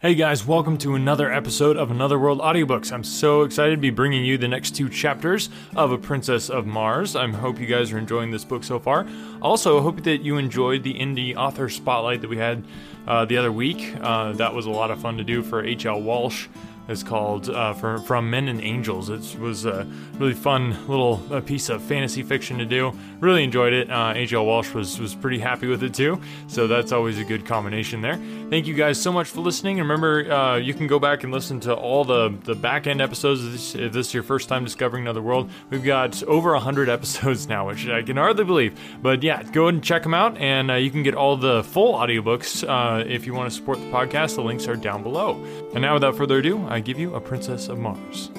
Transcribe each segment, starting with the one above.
Hey guys, welcome to another episode of Another World Audiobooks. I'm so excited to be bringing you the next two chapters of A Princess of Mars. I hope you guys are enjoying this book so far. Also, I hope that you enjoyed the indie author spotlight that we had uh, the other week. Uh, that was a lot of fun to do for H.L. Walsh. It's called uh, for, From Men and Angels. It was a really fun little uh, piece of fantasy fiction to do. Really enjoyed it. Uh. Walsh was, was pretty happy with it too, so that's always a good combination there. Thank you guys so much for listening. And remember, uh, you can go back and listen to all the, the back end episodes if this, if this is your first time discovering another world. We've got over 100 episodes now, which I can hardly believe. But yeah, go ahead and check them out, and uh, you can get all the full audiobooks uh, if you want to support the podcast. The links are down below. And now, without further ado, I give you A Princess of Mars.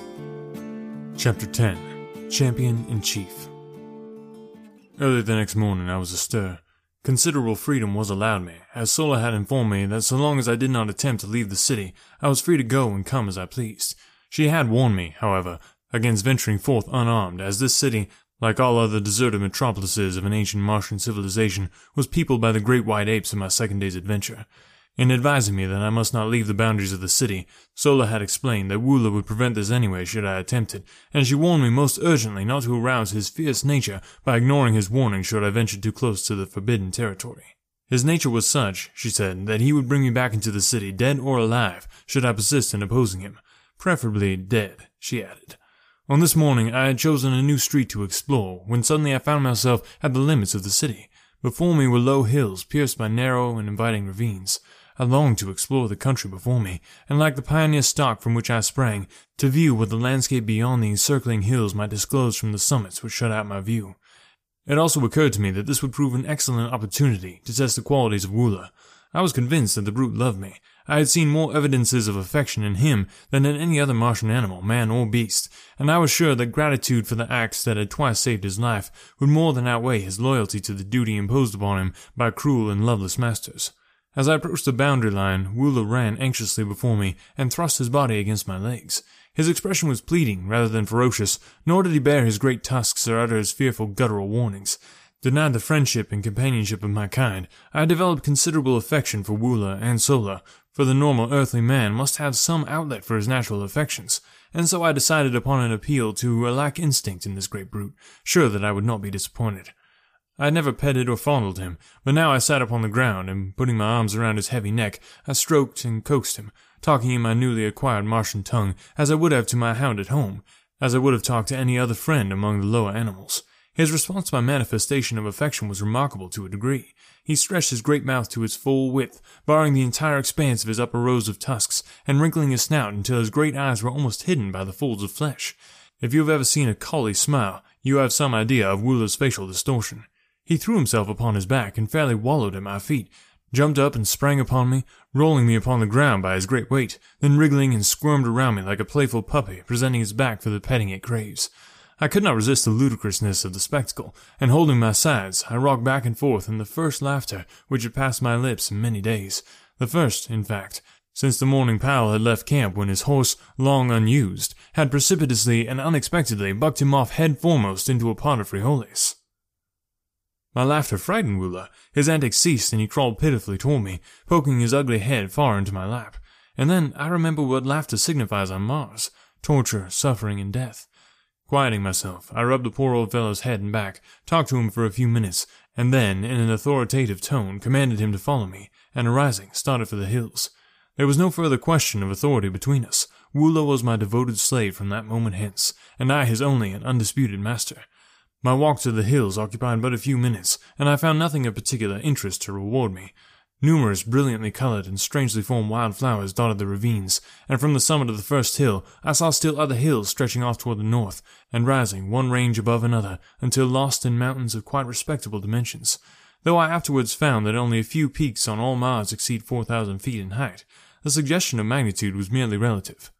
Chapter 10 Champion in Chief. Early the next morning, I was astir. Considerable freedom was allowed me, as Sola had informed me that so long as I did not attempt to leave the city, I was free to go and come as I pleased. She had warned me, however, against venturing forth unarmed, as this city, like all other deserted metropolises of an ancient Martian civilization, was peopled by the great white apes of my second day's adventure. In advising me that I must not leave the boundaries of the city, Sola had explained that Woola would prevent this anyway should I attempt it, and she warned me most urgently not to arouse his fierce nature by ignoring his warning should I venture too close to the forbidden territory. His nature was such, she said, that he would bring me back into the city, dead or alive, should I persist in opposing him. Preferably dead, she added. On this morning I had chosen a new street to explore, when suddenly I found myself at the limits of the city. Before me were low hills pierced by narrow and inviting ravines. I longed to explore the country before me, and like the pioneer stock from which I sprang, to view what the landscape beyond the encircling hills might disclose from the summits which shut out my view. It also occurred to me that this would prove an excellent opportunity to test the qualities of Woola. I was convinced that the brute loved me. I had seen more evidences of affection in him than in any other Martian animal, man or beast, and I was sure that gratitude for the acts that had twice saved his life would more than outweigh his loyalty to the duty imposed upon him by cruel and loveless masters. As I approached the boundary line, Woola ran anxiously before me and thrust his body against my legs. His expression was pleading rather than ferocious, nor did he bare his great tusks or utter his fearful guttural warnings. Denied the friendship and companionship of my kind, I developed considerable affection for Woola and Sola, for the normal earthly man must have some outlet for his natural affections, and so I decided upon an appeal to a lack instinct in this great brute, sure that I would not be disappointed. I had never petted or fondled him, but now I sat upon the ground, and putting my arms around his heavy neck, I stroked and coaxed him, talking in my newly acquired Martian tongue, as I would have to my hound at home, as I would have talked to any other friend among the lower animals. His response to my manifestation of affection was remarkable to a degree. He stretched his great mouth to its full width, barring the entire expanse of his upper rows of tusks, and wrinkling his snout until his great eyes were almost hidden by the folds of flesh. If you have ever seen a collie smile, you have some idea of Woola's facial distortion. He threw himself upon his back and fairly wallowed at my feet, jumped up and sprang upon me, rolling me upon the ground by his great weight, then wriggling and squirmed around me like a playful puppy, presenting his back for the petting it craves. I could not resist the ludicrousness of the spectacle, and holding my sides, I rocked back and forth in the first laughter which had passed my lips in many days. The first, in fact, since the morning Powell had left camp when his horse, long unused, had precipitously and unexpectedly bucked him off head foremost into a pot of frijoles. My laughter frightened Woola. His antics ceased and he crawled pitifully toward me, poking his ugly head far into my lap. And then I remembered what laughter signifies on Mars torture, suffering, and death. Quieting myself, I rubbed the poor old fellow's head and back, talked to him for a few minutes, and then, in an authoritative tone, commanded him to follow me, and arising, started for the hills. There was no further question of authority between us. Woola was my devoted slave from that moment hence, and I his only and undisputed master. My walk to the hills occupied but a few minutes, and I found nothing of particular interest to reward me. Numerous brilliantly colored and strangely formed wild flowers dotted the ravines, and from the summit of the first hill I saw still other hills stretching off toward the north, and rising one range above another until lost in mountains of quite respectable dimensions. Though I afterwards found that only a few peaks on all Mars exceed 4,000 feet in height, the suggestion of magnitude was merely relative.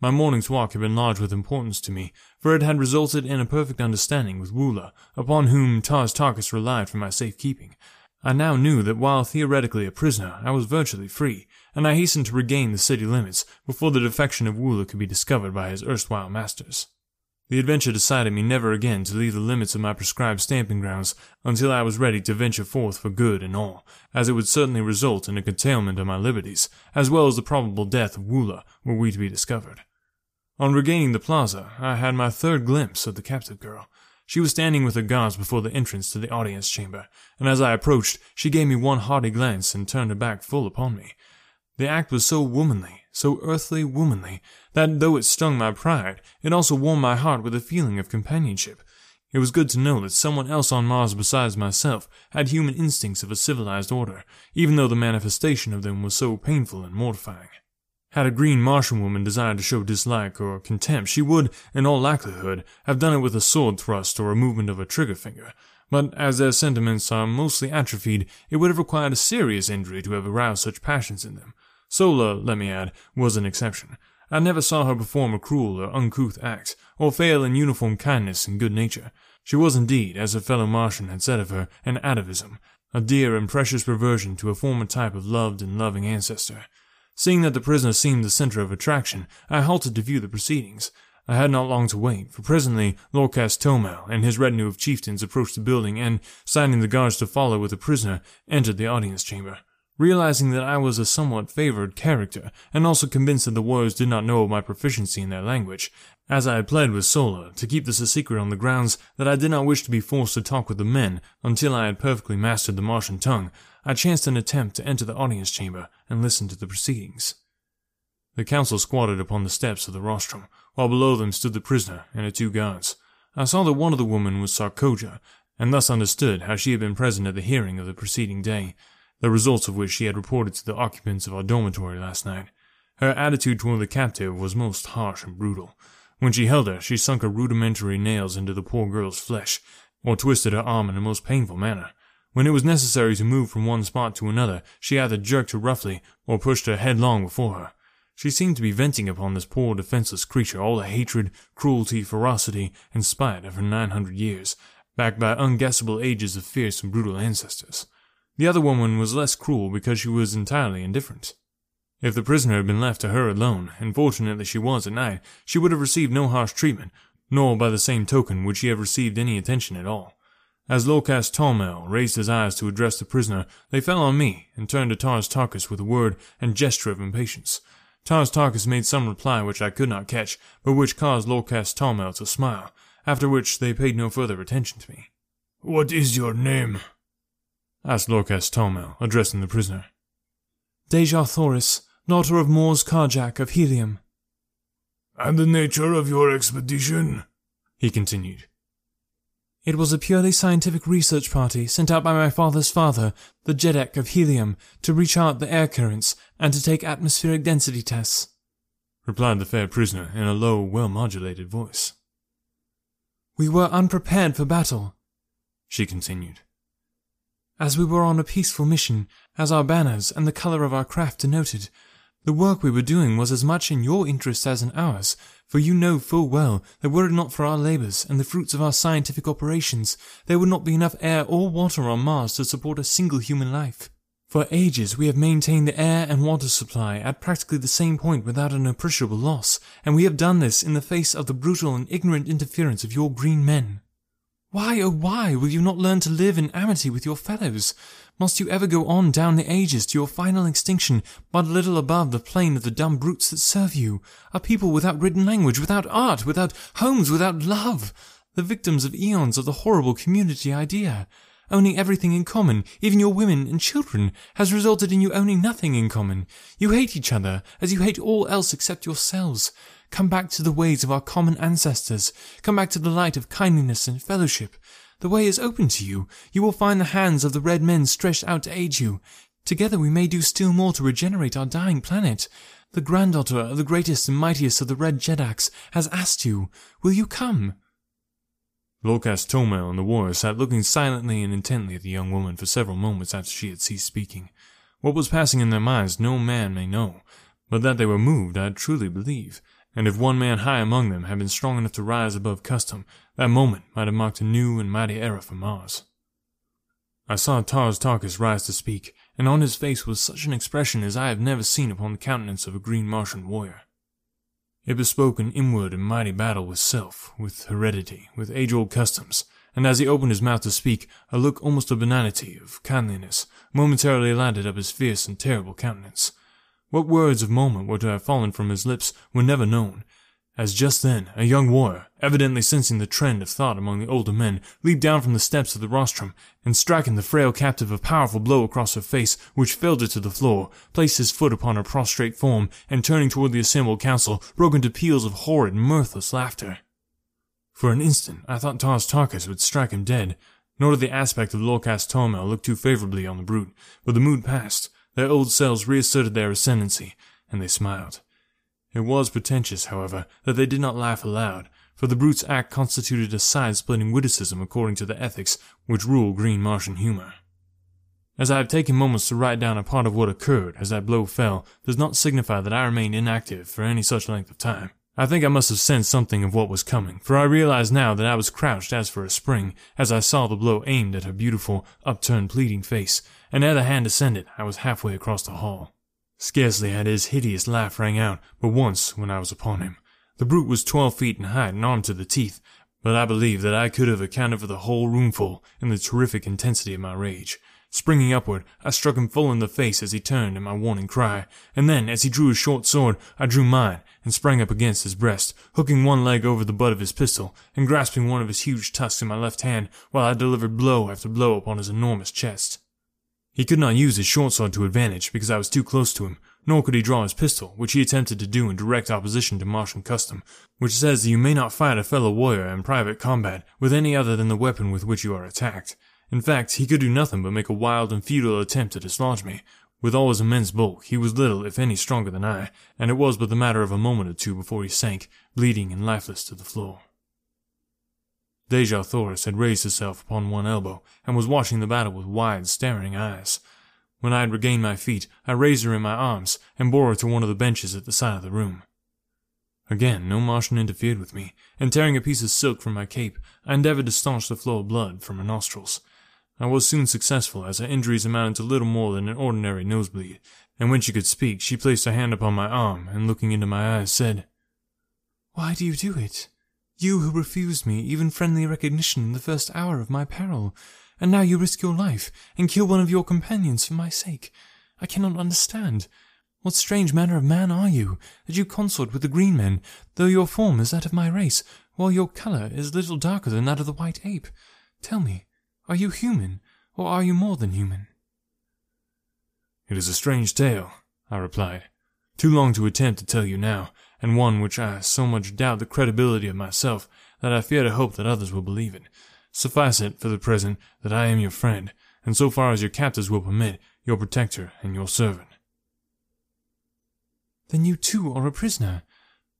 My morning's walk had been large with importance to me, for it had resulted in a perfect understanding with Woola, upon whom Tars Tarkas relied for my safekeeping. I now knew that while theoretically a prisoner, I was virtually free, and I hastened to regain the city limits before the defection of Woola could be discovered by his erstwhile masters. The adventure decided me never again to leave the limits of my prescribed stamping grounds until I was ready to venture forth for good and all, as it would certainly result in a curtailment of my liberties, as well as the probable death of Woola were we to be discovered. On regaining the plaza, I had my third glimpse of the captive girl. She was standing with her guards before the entrance to the audience chamber, and as I approached, she gave me one haughty glance and turned her back full upon me. The act was so womanly, so earthly womanly, that though it stung my pride, it also warmed my heart with a feeling of companionship. It was good to know that someone else on Mars besides myself had human instincts of a civilized order, even though the manifestation of them was so painful and mortifying. Had a green Martian woman desired to show dislike or contempt, she would, in all likelihood, have done it with a sword thrust or a movement of a trigger finger. But as their sentiments are mostly atrophied, it would have required a serious injury to have aroused such passions in them. Sola, let me add, was an exception. I never saw her perform a cruel or uncouth act, or fail in uniform kindness and good nature. She was indeed, as a fellow Martian had said of her, an atavism, a dear and precious reversion to a former type of loved and loving ancestor. Seeing that the prisoner seemed the center of attraction, I halted to view the proceedings. I had not long to wait, for presently Lorquas Ptomel and his retinue of chieftains approached the building and, signing the guards to follow with the prisoner, entered the audience chamber. Realizing that I was a somewhat favored character, and also convinced that the warriors did not know of my proficiency in their language, as I had pled with Sola to keep this a secret on the grounds that I did not wish to be forced to talk with the men until I had perfectly mastered the Martian tongue, I chanced an attempt to enter the audience chamber and listen to the proceedings. The council squatted upon the steps of the rostrum, while below them stood the prisoner and her two guards. I saw that one of the women was Sarkoja, and thus understood how she had been present at the hearing of the preceding day, the results of which she had reported to the occupants of our dormitory last night. Her attitude toward the captive was most harsh and brutal. When she held her, she sunk her rudimentary nails into the poor girl's flesh, or twisted her arm in a most painful manner. When it was necessary to move from one spot to another, she either jerked her roughly or pushed her headlong before her. She seemed to be venting upon this poor defenseless creature all the hatred, cruelty, ferocity, and spite of her nine hundred years, backed by unguessable ages of fierce and brutal ancestors. The other woman was less cruel because she was entirely indifferent. If the prisoner had been left to her alone, and fortunate that she was at night, she would have received no harsh treatment, nor by the same token would she have received any attention at all. As Lorquas Ptomel raised his eyes to address the prisoner, they fell on me and turned to Tars Tarkas with a word and gesture of impatience. Tars Tarkas made some reply which I could not catch, but which caused Lorquas Ptomel to smile, after which they paid no further attention to me. What is your name? asked Lorquas Ptomel, addressing the prisoner. Dejah Thoris, daughter of Mors Kajak of Helium. And the nature of your expedition? he continued. It was a purely scientific research party sent out by my father's father, the Jeddak of Helium, to rechart the air currents and to take atmospheric density tests, replied the fair prisoner in a low, well modulated voice. We were unprepared for battle, she continued as we were on a peaceful mission, as our banners and the color of our craft denoted. The work we were doing was as much in your interest as in ours, for you know full well that were it not for our labors and the fruits of our scientific operations, there would not be enough air or water on Mars to support a single human life. For ages we have maintained the air and water supply at practically the same point without an appreciable loss, and we have done this in the face of the brutal and ignorant interference of your green men. Why, oh why, will you not learn to live in amity with your fellows? Must you ever go on down the ages to your final extinction, but little above the plane of the dumb brutes that serve you? A people without written language, without art, without homes, without love? The victims of eons of the horrible community idea. Owning everything in common, even your women and children, has resulted in you owning nothing in common. You hate each other, as you hate all else except yourselves. Come back to the ways of our common ancestors. Come back to the light of kindliness and fellowship. The way is open to you. You will find the hands of the red men stretched out to aid you. Together we may do still more to regenerate our dying planet. The granddaughter of the greatest and mightiest of the red Jeddaks has asked you, will you come? Lorquas Ptomel and the warrior sat looking silently and intently at the young woman for several moments after she had ceased speaking. What was passing in their minds no man may know, but that they were moved I truly believe and if one man high among them had been strong enough to rise above custom, that moment might have marked a new and mighty era for Mars. I saw Tars Tarkas rise to speak, and on his face was such an expression as I have never seen upon the countenance of a green Martian warrior. It bespoke an inward and mighty battle with self, with heredity, with age old customs, and as he opened his mouth to speak, a look almost of benignity, of kindliness, momentarily lighted up his fierce and terrible countenance. What words of moment were to have fallen from his lips were never known, as just then a young warrior, evidently sensing the trend of thought among the older men, leaped down from the steps of the rostrum, and striking the frail captive a powerful blow across her face, which felled her to the floor, placed his foot upon her prostrate form, and turning toward the assembled council, broke into peals of horrid, mirthless laughter. For an instant I thought Tars Tarkas would strike him dead, nor did the aspect of Lorquas Ptomel look too favorably on the brute, but the mood passed, their old selves reasserted their ascendancy, and they smiled. It was pretentious, however, that they did not laugh aloud, for the brute's act constituted a side-splitting witticism according to the ethics which rule green Martian humor. As I have taken moments to write down a part of what occurred as that blow fell does not signify that I remained inactive for any such length of time. I think I must have sensed something of what was coming, for I realize now that I was crouched as for a spring, as I saw the blow aimed at her beautiful, upturned, pleading face, and ere the hand descended, I was halfway across the hall. Scarcely had his hideous laugh rang out, but once, when I was upon him. The brute was twelve feet in height and armed to the teeth, but I believe that I could have accounted for the whole roomful in the terrific intensity of my rage. Springing upward, I struck him full in the face as he turned in my warning cry, and then, as he drew his short sword, I drew mine and sprang up against his breast, hooking one leg over the butt of his pistol and grasping one of his huge tusks in my left hand while I delivered blow after blow upon his enormous chest. He could not use his short sword to advantage because I was too close to him, nor could he draw his pistol, which he attempted to do in direct opposition to Martian custom, which says that you may not fight a fellow warrior in private combat with any other than the weapon with which you are attacked. In fact, he could do nothing but make a wild and futile attempt to dislodge me. With all his immense bulk, he was little, if any, stronger than I, and it was but the matter of a moment or two before he sank, bleeding and lifeless, to the floor. Dejah Thoris had raised herself upon one elbow and was watching the battle with wide, staring eyes. When I had regained my feet, I raised her in my arms and bore her to one of the benches at the side of the room. Again, no Martian interfered with me, and tearing a piece of silk from my cape, I endeavored to staunch the flow of blood from her nostrils. I was soon successful, as her injuries amounted to little more than an ordinary nosebleed, and when she could speak, she placed her hand upon my arm, and looking into my eyes, said, Why do you do it? You who refused me even friendly recognition in the first hour of my peril, and now you risk your life and kill one of your companions for my sake. I cannot understand. What strange manner of man are you, that you consort with the green men, though your form is that of my race, while your colour is little darker than that of the white ape? Tell me, are you human, or are you more than human? It is a strange tale, I replied. Too long to attempt to tell you now, and one which I so much doubt the credibility of myself that I fear to hope that others will believe it. Suffice it, for the present, that I am your friend, and so far as your captors will permit, your protector and your servant. Then you too are a prisoner.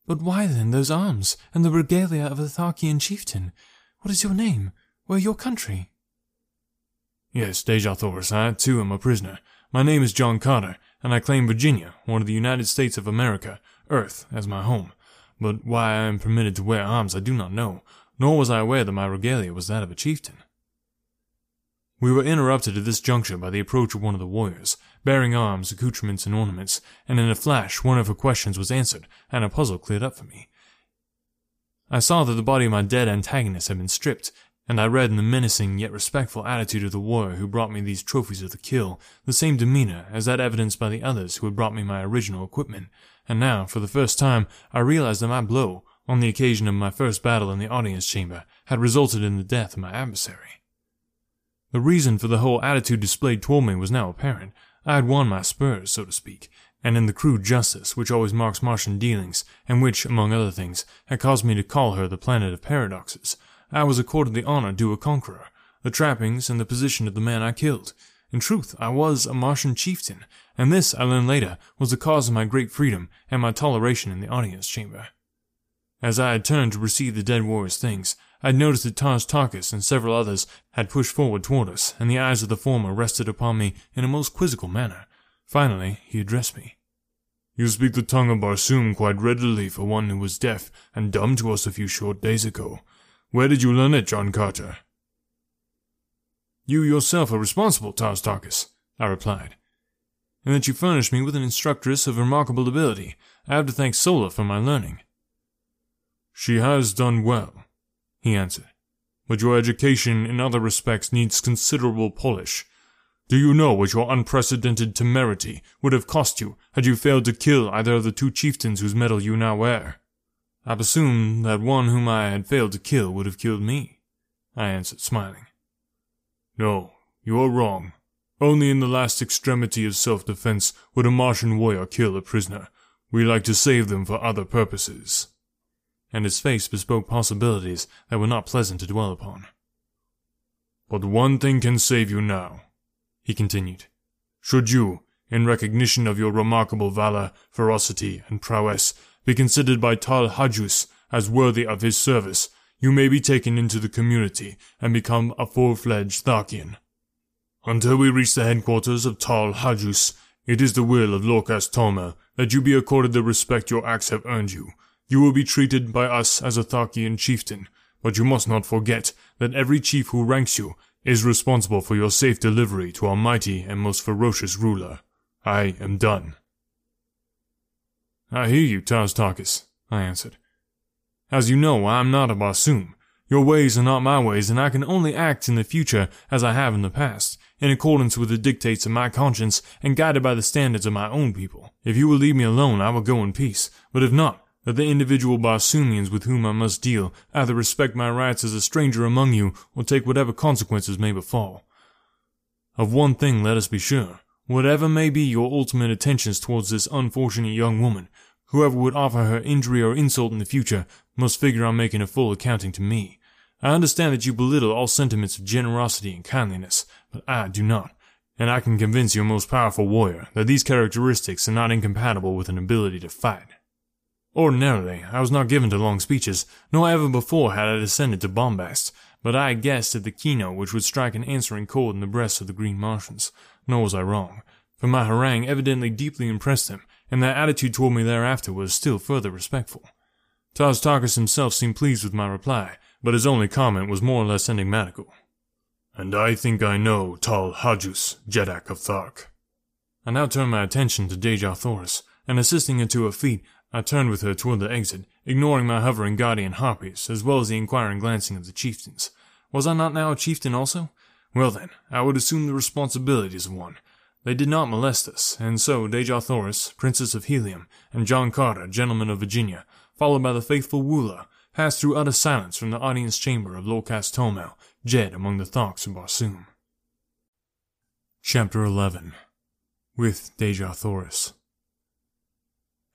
But why then those arms, and the regalia of a Tharkian chieftain? What is your name? Where your country? Yes, Dejah Thoris, I too am a prisoner. My name is John Carter, and I claim Virginia, one of the United States of America, Earth, as my home. But why I am permitted to wear arms I do not know, nor was I aware that my regalia was that of a chieftain. We were interrupted at this juncture by the approach of one of the warriors, bearing arms, accoutrements, and ornaments, and in a flash one of her questions was answered, and a puzzle cleared up for me. I saw that the body of my dead antagonist had been stripped, and I read in the menacing yet respectful attitude of the warrior who brought me these trophies of the kill the same demeanor as that evidenced by the others who had brought me my original equipment, and now, for the first time, I realized that my blow, on the occasion of my first battle in the audience chamber, had resulted in the death of my adversary. The reason for the whole attitude displayed toward me was now apparent. I had won my spurs, so to speak, and in the crude justice which always marks Martian dealings, and which, among other things, had caused me to call her the planet of paradoxes, I was accorded the honor due a conqueror, the trappings and the position of the man I killed. In truth, I was a Martian chieftain, and this, I learned later, was the cause of my great freedom and my toleration in the audience chamber. As I had turned to receive the dead warrior's things, I had noticed that Tars Tarkas and several others had pushed forward toward us, and the eyes of the former rested upon me in a most quizzical manner. Finally, he addressed me. You speak the tongue of Barsoom quite readily for one who was deaf and dumb to us a few short days ago. Where did you learn it, John Carter? You yourself are responsible, Tars Tarkas, I replied, and that you furnished me with an instructress of remarkable ability. I have to thank Sola for my learning. She has done well, he answered. But your education in other respects needs considerable polish. Do you know what your unprecedented temerity would have cost you had you failed to kill either of the two chieftains whose medal you now wear? I presume that one whom I had failed to kill would have killed me, I answered, smiling. No, you are wrong. Only in the last extremity of self-defense would a Martian warrior kill a prisoner. We like to save them for other purposes. And his face bespoke possibilities that were not pleasant to dwell upon. But one thing can save you now he continued. Should you, in recognition of your remarkable valor, ferocity, and prowess, be considered by Tal Hajus as worthy of his service, you may be taken into the community and become a full-fledged Tharkian. Until we reach the headquarters of Tal Hajus, it is the will of Lorquas Ptomel that you be accorded the respect your acts have earned you. You will be treated by us as a Tharkian chieftain, but you must not forget that every chief who ranks you is responsible for your safe delivery to our mighty and most ferocious ruler. I am done. I hear you, Tars Tarkas, I answered. As you know, I am not a Barsoom. Your ways are not my ways, and I can only act in the future as I have in the past, in accordance with the dictates of my conscience and guided by the standards of my own people. If you will leave me alone, I will go in peace, but if not, that the individual Barsoomians with whom I must deal either respect my rights as a stranger among you or take whatever consequences may befall. Of one thing let us be sure. Whatever may be your ultimate intentions towards this unfortunate young woman, whoever would offer her injury or insult in the future must figure on making a full accounting to me. I understand that you belittle all sentiments of generosity and kindliness, but I do not, and I can convince your most powerful warrior that these characteristics are not incompatible with an ability to fight. Ordinarily, I was not given to long speeches, nor ever before had I descended to bombast, but I had guessed at the keynote which would strike an answering chord in the breasts of the Green Martians. Nor was I wrong, for my harangue evidently deeply impressed them, and their attitude toward me thereafter was still further respectful. Tars Tarkas himself seemed pleased with my reply, but his only comment was more or less enigmatical. And I think I know Tal Hajus, Jeddak of Thark. I now turned my attention to Dejah Thoris, and assisting her to her feet, I turned with her toward the exit, ignoring my hovering guardian harpies, as well as the inquiring glancing of the chieftains. Was I not now a chieftain also? Well then, I would assume the responsibilities of one. They did not molest us, and so Dejah Thoris, Princess of Helium, and John Carter, Gentleman of Virginia, followed by the faithful Woola, passed through utter silence from the audience chamber of Lorquas Ptomel, Jed among the Tharks of Barsoom. Chapter 11 With Dejah Thoris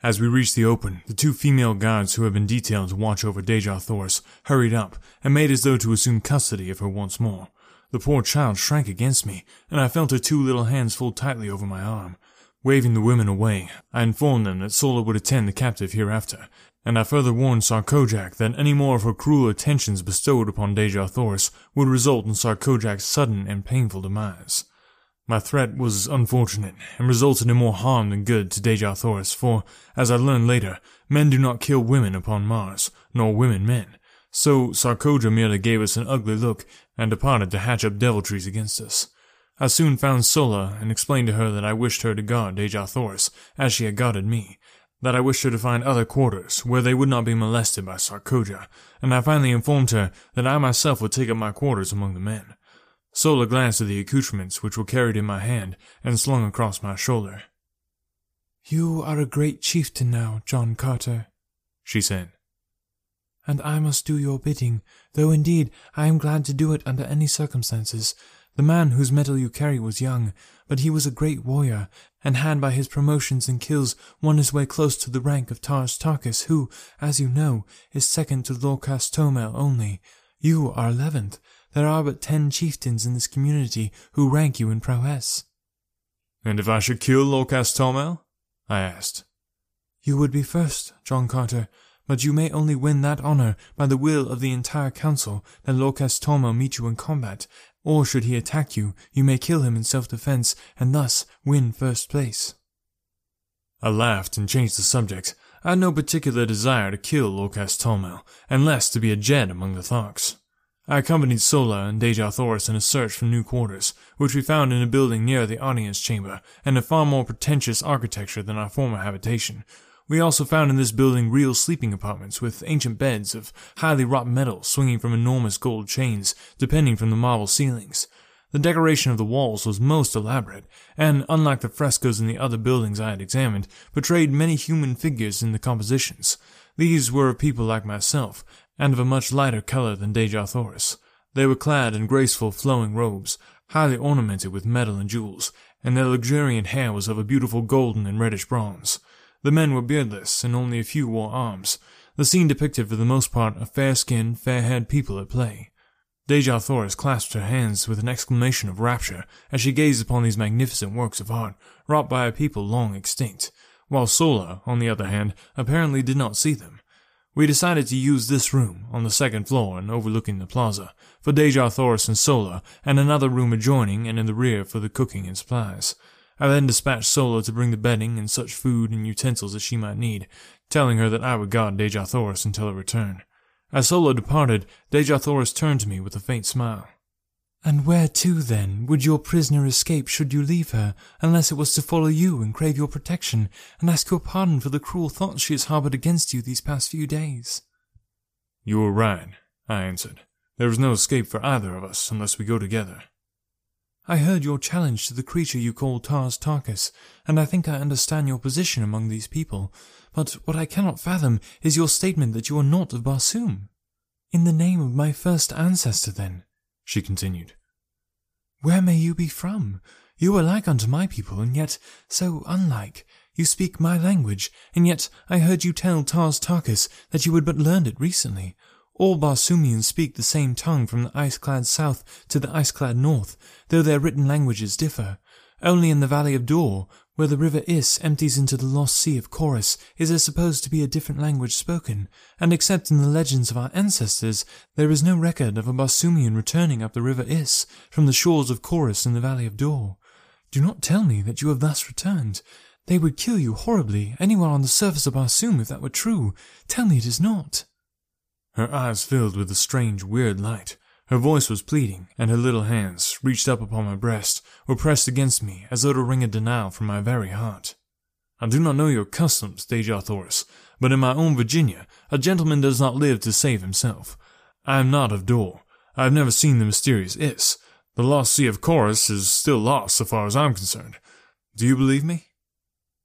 as we reached the open, the two female guards who had been detailed to watch over Dejah Thoris hurried up and made as though to assume custody of her once more. The poor child shrank against me, and I felt her two little hands fold tightly over my arm. Waving the women away, I informed them that Sola would attend the captive hereafter, and I further warned Sarkoja that any more of her cruel attentions bestowed upon Dejah Thoris would result in Sarkoja's sudden and painful demise. My threat was unfortunate and resulted in more harm than good to Dejah Thoris, for, as I learned later, men do not kill women upon Mars, nor women men. So Sarkoja merely gave us an ugly look and departed to hatch up deviltries against us. I soon found Sola and explained to her that I wished her to guard Dejah Thoris as she had guarded me, that I wished her to find other quarters where they would not be molested by Sarkoja, and I finally informed her that I myself would take up my quarters among the men. Sola glanced at the accoutrements which were carried in my hand and slung across my shoulder. You are a great chieftain now, John Carter, she said. And I must do your bidding, though indeed I am glad to do it under any circumstances. The man whose medal you carry was young, but he was a great warrior, and had by his promotions and kills won his way close to the rank of Tars Tarkas, who, as you know, is second to Lorquas Ptomel only. You are eleventh, there are but ten chieftains in this community who rank you in prowess. And if I should kill Lorquas Ptomel? I asked. You would be first, John Carter, but you may only win that honor by the will of the entire council that Lorquas Ptomel meet you in combat, or should he attack you, you may kill him in self-defense and thus win first place. I laughed and changed the subject. I had no particular desire to kill Lorquas Ptomel, and less to be a Jed among the Tharks. I accompanied Sola and Dejah Thoris in a search for new quarters, which we found in a building near the audience chamber and of far more pretentious architecture than our former habitation. We also found in this building real sleeping apartments with ancient beds of highly wrought metal swinging from enormous gold chains depending from the marble ceilings. The decoration of the walls was most elaborate, and, unlike the frescoes in the other buildings I had examined, portrayed many human figures in the compositions. These were of people like myself, and of a much lighter color than Dejah thoris. They were clad in graceful flowing robes, highly ornamented with metal and jewels, and their luxuriant hair was of a beautiful golden and reddish bronze. The men were beardless, and only a few wore arms. The scene depicted for the most part a fair-skinned, fair-haired people at play. Dejah Thoris clasped her hands with an exclamation of rapture as she gazed upon these magnificent works of art wrought by a people long extinct, while Sola, on the other hand, apparently did not see them. We decided to use this room, on the second floor and overlooking the plaza, for Dejah Thoris and Sola, and another room adjoining and in the rear for the cooking and supplies. I then dispatched Sola to bring the bedding and such food and utensils as she might need, telling her that I would guard Dejah Thoris until her return. As Sola departed, Dejah Thoris turned to me with a faint smile. And where to, then, would your prisoner escape should you leave her, unless it was to follow you and crave your protection, and ask your pardon for the cruel thoughts she has harbored against you these past few days? You are right, I answered. There is no escape for either of us unless we go together. I heard your challenge to the creature you call Tars Tarkas, and I think I understand your position among these people. But what I cannot fathom is your statement that you are not of Barsoom. In the name of my first ancestor, then, she continued. Where may you be from? You are like unto my people, and yet so unlike. You speak my language, and yet I heard you tell Tars Tarkas that you had but learned it recently. All Barsoomians speak the same tongue from the ice-clad south to the ice-clad north, though their written languages differ. Only in the valley of Dor, where the river Iss empties into the lost sea of Korus, is there supposed to be a different language spoken, and except in the legends of our ancestors, there is no record of a Barsoomian returning up the river Iss from the shores of Korus in the valley of Dor. Do not tell me that you have thus returned. They would kill you horribly, anywhere on the surface of Barsoom, if that were true. Tell me it is not. Her eyes filled with a strange, weird light. Her voice was pleading, and her little hands, reached up upon my breast, were pressed against me as though to wring a denial from my very heart. I do not know your customs, Dejah Thoris, but in my own Virginia, a gentleman does not live to save himself. I am not of Dor. I have never seen the mysterious Iss. The lost sea of Korus is still lost so far as I'm concerned. Do you believe me?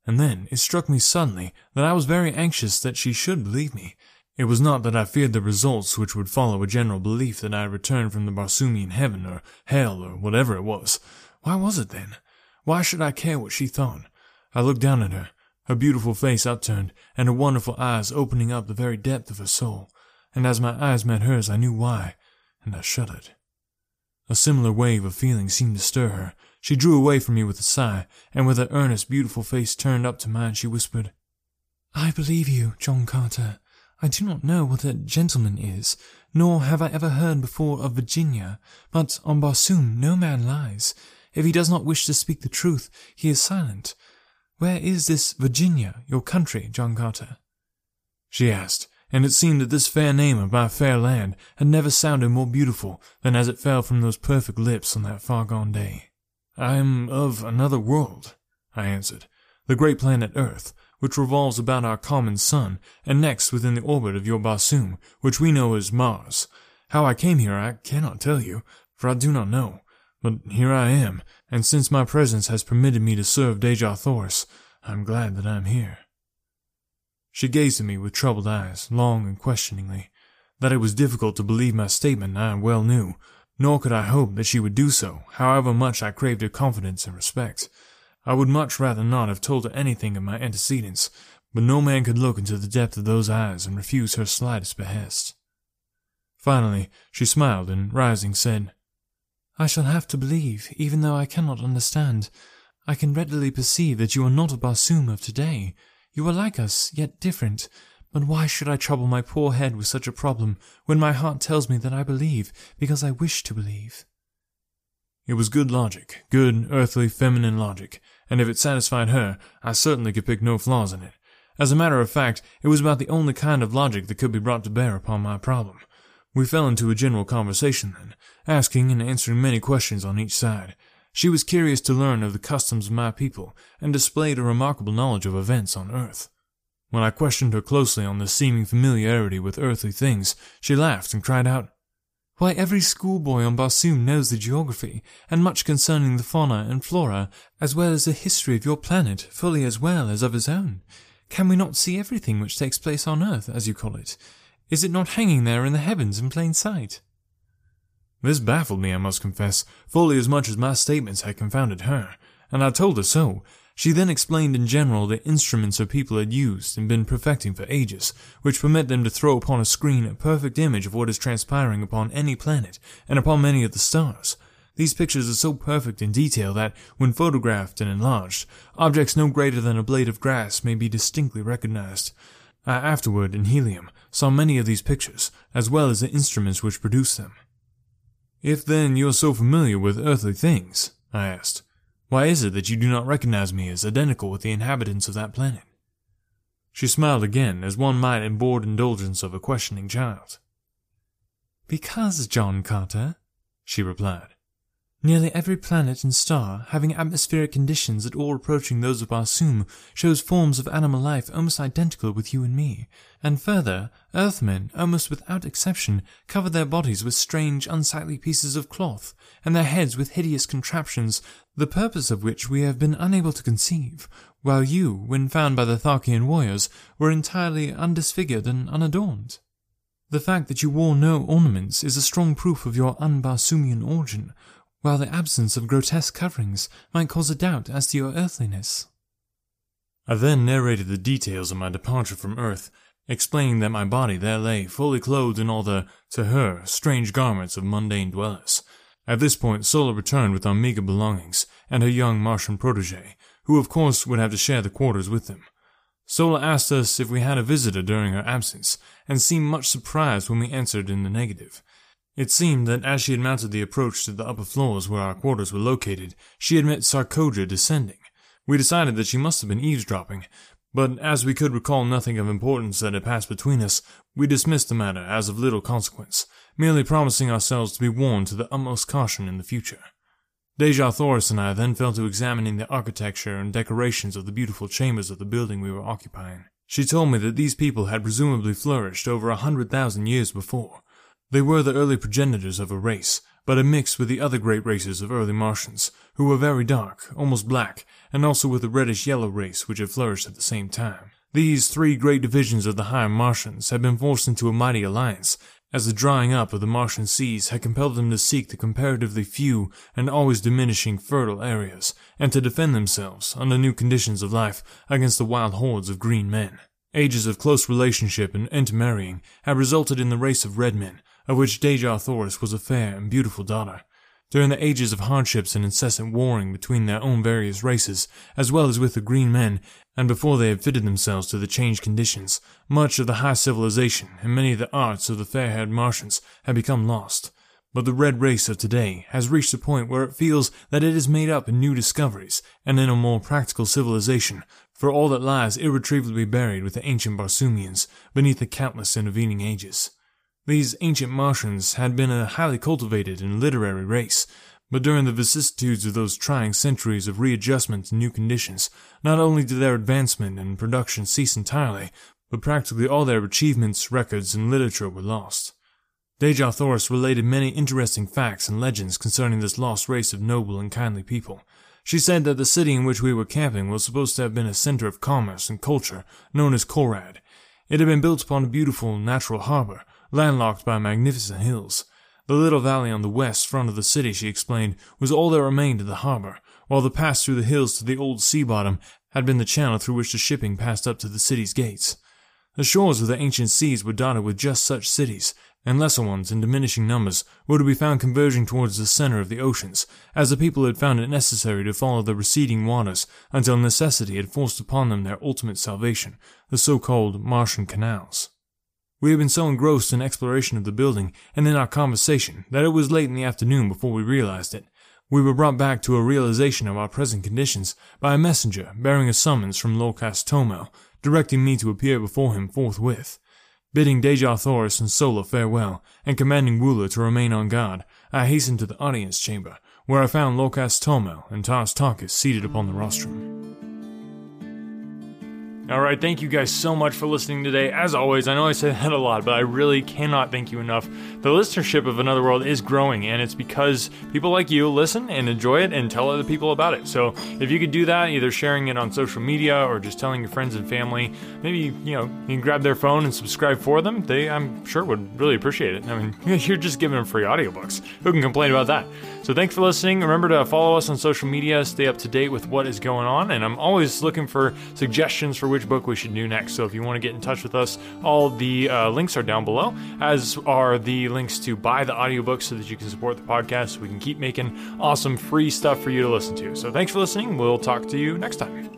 And then it struck me suddenly that I was very anxious that she should believe me, it was not that I feared the results which would follow a general belief that I had returned from the Barsoomian heaven or hell or whatever it was. Why was it then? Why should I care what she thought? I looked down at her, her beautiful face upturned, and her wonderful eyes opening up the very depth of her soul, and as my eyes met hers I knew why, and I shuddered. A similar wave of feeling seemed to stir her. She drew away from me with a sigh, and with her earnest, beautiful face turned up to mine, she whispered, I believe you, John Carter. I do not know what a gentleman is, nor have I ever heard before of Virginia, but on Barsoom no man lies. If he does not wish to speak the truth, he is silent. Where is this Virginia, your country, John Carter? She asked, and it seemed that this fair name of my fair land had never sounded more beautiful than as it fell from those perfect lips on that far gone day. I am of another world, I answered, the great planet Earth, which revolves about our common sun, and next within the orbit of your Barsoom, which we know as Mars. How I came here I cannot tell you, for I do not know. But here I am, and since my presence has permitted me to serve Dejah Thoris, I am glad that I am here. She gazed at me with troubled eyes, long and questioningly. That it was difficult to believe my statement I well knew, nor could I hope that she would do so, however much I craved her confidence and respect. I would much rather not have told her anything of my antecedents, but no man could look into the depth of those eyes and refuse her slightest behest. Finally, she smiled and, rising, said, I shall have to believe, even though I cannot understand. I can readily perceive that you are not a Barsoom of today. You are like us, yet different. But why should I trouble my poor head with such a problem, when my heart tells me that I believe, because I wish to believe? It was good logic, good, earthly, feminine logic, and if it satisfied her, I certainly could pick no flaws in it. As a matter of fact, it was about the only kind of logic that could be brought to bear upon my problem. We fell into a general conversation then, asking and answering many questions on each side. She was curious to learn of the customs of my people, and displayed a remarkable knowledge of events on earth. When I questioned her closely on the seeming familiarity with earthly things, she laughed and cried out, Why, every schoolboy on Barsoom knows the geography, and much concerning the fauna and flora, as well as the history of your planet, fully as well as of his own. Can we not see everything which takes place on earth, as you call it? Is it not hanging there in the heavens in plain sight? This baffled me, I must confess, fully as much as my statements had confounded her, and I told her so. She then explained in general the instruments her people had used and been perfecting for ages, which permit them to throw upon a screen a perfect image of what is transpiring upon any planet and upon many of the stars. These pictures are so perfect in detail that, when photographed and enlarged, objects no greater than a blade of grass may be distinctly recognized. I afterward, in helium, saw many of these pictures, as well as the instruments which produced them. If then you are so familiar with earthly things, I asked, why is it that you do not recognize me as identical with the inhabitants of that planet? She smiled again, as one might in bored indulgence of a questioning child. Because, John Carter, she replied, Nearly every planet and star, having atmospheric conditions at all approaching those of Barsoom, shows forms of animal life almost identical with you and me. And further, Earthmen, almost without exception, cover their bodies with strange, unsightly pieces of cloth, and their heads with hideous contraptions, the purpose of which we have been unable to conceive, while you, when found by the Tharkian warriors, were entirely undisfigured and unadorned. The fact that you wore no ornaments is a strong proof of your un-Barsoomian origin, while the absence of grotesque coverings might cause a doubt as to your earthliness. I then narrated the details of my departure from Earth, explaining that my body there lay fully clothed in all the, to her, strange garments of mundane dwellers. At this point, Sola returned with our meager belongings and her young Martian protege, who of course would have to share the quarters with them. Sola asked us if we had a visitor during her absence, and seemed much surprised when we answered in the negative. It seemed that as she had mounted the approach to the upper floors where our quarters were located, she had met Sarkoja descending. We decided that she must have been eavesdropping, but as we could recall nothing of importance that had passed between us, we dismissed the matter as of little consequence, merely promising ourselves to be warned to the utmost caution in the future. Dejah Thoris and I then fell to examining the architecture and decorations of the beautiful chambers of the building we were occupying. She told me that these people had presumably flourished over a hundred thousand years before, they were the early progenitors of a race, but a mix with the other great races of early Martians, who were very dark, almost black, and also with the reddish-yellow race which had flourished at the same time. These three great divisions of the higher Martians had been forced into a mighty alliance, as the drying up of the Martian seas had compelled them to seek the comparatively few and always diminishing fertile areas, and to defend themselves, under new conditions of life, against the wild hordes of green men. Ages of close relationship and intermarrying had resulted in the race of red men, of which Dejah Thoris was a fair and beautiful daughter. During the ages of hardships and incessant warring between their own various races, as well as with the green men, and before they had fitted themselves to the changed conditions, much of the high civilization and many of the arts of the fair-haired Martians had become lost. But the red race of today has reached a point where it feels that it is made up in new discoveries and in a more practical civilization, for all that lies irretrievably buried with the ancient Barsoomians beneath the countless intervening ages. These ancient Martians had been a highly cultivated and literary race, but during the vicissitudes of those trying centuries of readjustment to new conditions, not only did their advancement and production cease entirely, but practically all their achievements, records, and literature were lost. Dejah Thoris related many interesting facts and legends concerning this lost race of noble and kindly people. She said that the city in which we were camping was supposed to have been a center of commerce and culture, known as Korad. It had been built upon a beautiful natural harbor, landlocked by magnificent hills. The little valley on the west front of the city, she explained, was all that remained of the harbor, while the pass through the hills to the old sea bottom had been the channel through which the shipping passed up to the city's gates. The shores of the ancient seas were dotted with just such cities, and lesser ones in diminishing numbers were to be found converging towards the center of the oceans, as the people had found it necessary to follow the receding waters until necessity had forced upon them their ultimate salvation, the so-called Martian canals. We had been so engrossed in exploration of the building and in our conversation that it was late in the afternoon before we realized it. We were brought back to a realization of our present conditions by a messenger bearing a summons from Lorquas Ptomel, directing me to appear before him forthwith. Bidding Dejah Thoris and Sola farewell, and commanding Woola to remain on guard, I hastened to the audience chamber, where I found Lorquas Ptomel and Tars Tarkas seated upon the rostrum. All right, thank you guys so much for listening today. As always, I know I say that a lot, but I really cannot thank you enough. The listenership of Another World is growing, and it's because people like you listen and enjoy it and tell other people about it. So if you could do that, either sharing it on social media or just telling your friends and family, maybe you know you can grab their phone and subscribe for them. They, I'm sure, would really appreciate it. I mean, you're just giving them free audiobooks. Who can complain about that? So thanks for listening. Remember to follow us on social media, stay up to date with what is going on, and I'm always looking for suggestions for which book we should do next. So if you want to get in touch with us, all the uh, links are down below, as are the links to buy the audiobook so that you can support the podcast so we can keep making awesome free stuff for you to listen to. So thanks for listening. We'll talk to you next time.